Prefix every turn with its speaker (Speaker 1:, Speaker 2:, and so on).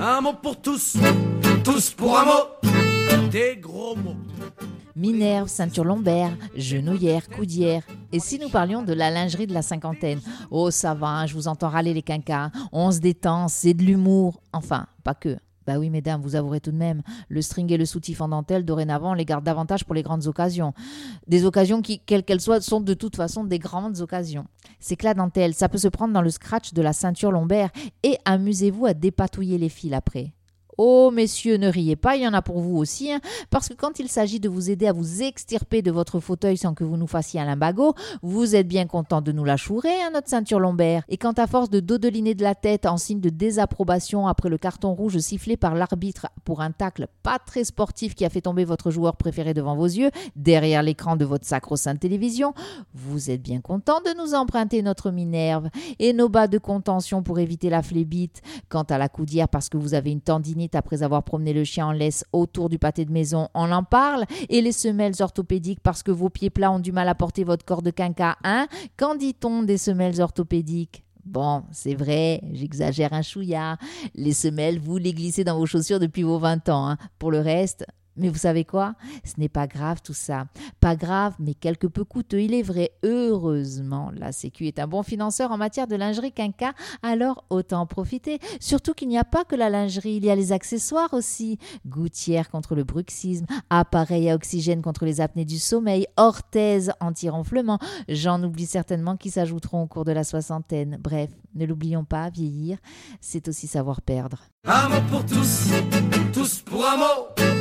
Speaker 1: Un mot pour tous, tous pour un mot. Des gros mots.
Speaker 2: Minerve, ceinture lombaire, genouillère, coudière. Et si nous parlions de la lingerie de la cinquantaine? Oh, ça va, je vous entends râler les quinquas. On se détend, c'est de l'humour. Enfin, pas que. Bah oui, mesdames, vous avouerez tout de même, le string et le soutif en dentelle, dorénavant, on les garde davantage pour les grandes occasions. Des occasions qui, quelles qu'elles soient, sont de toute façon des grandes occasions. C'est que la dentelle, ça peut se prendre dans le scratch de la ceinture lombaire et amusez-vous à dépatouiller les fils après. Oh, messieurs, ne riez pas, il y en a pour vous aussi, hein, parce que quand il s'agit de vous aider à vous extirper de votre fauteuil sans que vous nous fassiez un limbago, vous êtes bien content de nous la chourer, hein, notre ceinture lombaire. Et quand à force de dodeliner de la tête en signe de désapprobation après le carton rouge sifflé par l'arbitre pour un tacle pas très sportif qui a fait tomber votre joueur préféré devant vos yeux, derrière l'écran de votre sacro-sainte télévision, vous êtes bien content de nous emprunter notre Minerve et nos bas de contention pour éviter la flébite. Quant à la coudière parce que vous avez une tendinite après avoir promené le chien en laisse autour du pâté de maison, on en parle. Et les semelles orthopédiques parce que vos pieds plats ont du mal à porter votre corps de quinca, hein? Qu'en dit-on des semelles orthopédiques? Bon, c'est vrai, j'exagère un chouïa. Les semelles, vous les glissez dans vos chaussures depuis vos 20 ans. Hein. Pour le reste, mais vous savez quoi? Ce n'est pas grave tout ça. Pas grave, mais quelque peu coûteux, il est vrai. Heureusement, la Sécu est un bon financeur en matière de lingerie quinca, alors autant profiter. Surtout qu'il n'y a pas que la lingerie, il y a les accessoires aussi. Gouttière contre le bruxisme, appareil à oxygène contre les apnées du sommeil, orthèse anti-renflement. J'en oublie certainement qui s'ajouteront au cours de la soixantaine. Bref, ne l'oublions pas, vieillir, c'est aussi savoir perdre.
Speaker 1: Un mot pour tous, tous pour un mot